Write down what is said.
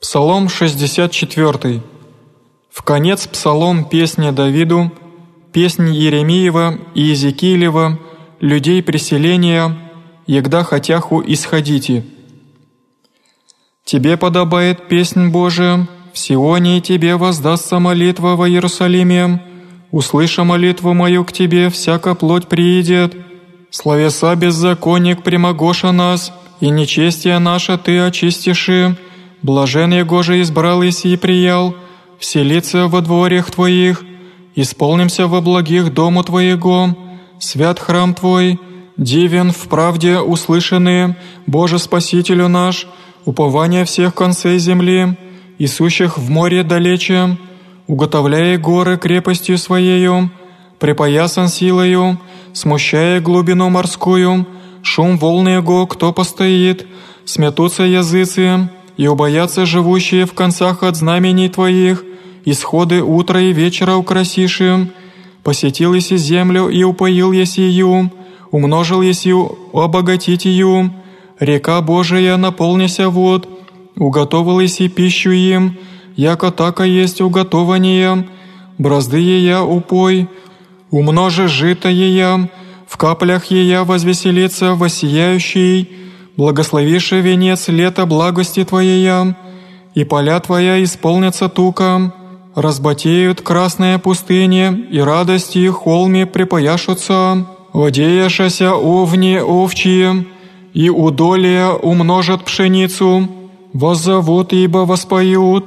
Псалом 64. В конец псалом песня Давиду, песнь Еремиева и Иезекиилева, людей преселения, егда хотяху исходите. Тебе подобает песнь Божия, в Сионе тебе воздастся молитва во Иерусалиме, услыша молитву мою к тебе, всяка плоть приидет. Словеса беззаконник примогоша нас, и нечестие наше ты очистиши, Блажен Его же избрал и сии приял, вселиться во дворях Твоих, исполнимся во благих дому Твоего, свят храм Твой, дивен в правде услышанные, Боже Спасителю наш, упование всех концей земли, и сущих в море далече, уготовляя горы крепостью Своею, припоясан силою, смущая глубину морскую, шум волны Его, кто постоит, сметутся языцы, и убоятся живущие в концах от знамений Твоих, исходы утра и вечера украсиши. Посетил еси землю и упоил еси ее, умножил еси обогатить ее. Река Божия наполнися вод, уготовил еси пищу им, яко така есть уготование, бразды ея упой, умножи жито ея, в каплях ея возвеселится воссияющий, благословиши венец лета благости Твоей, и поля Твоя исполнятся туком, разбатеют красные пустыни, и радости холми припояшутся, одеяшася овни овчие, и удолия умножат пшеницу, воззовут, ибо воспоют,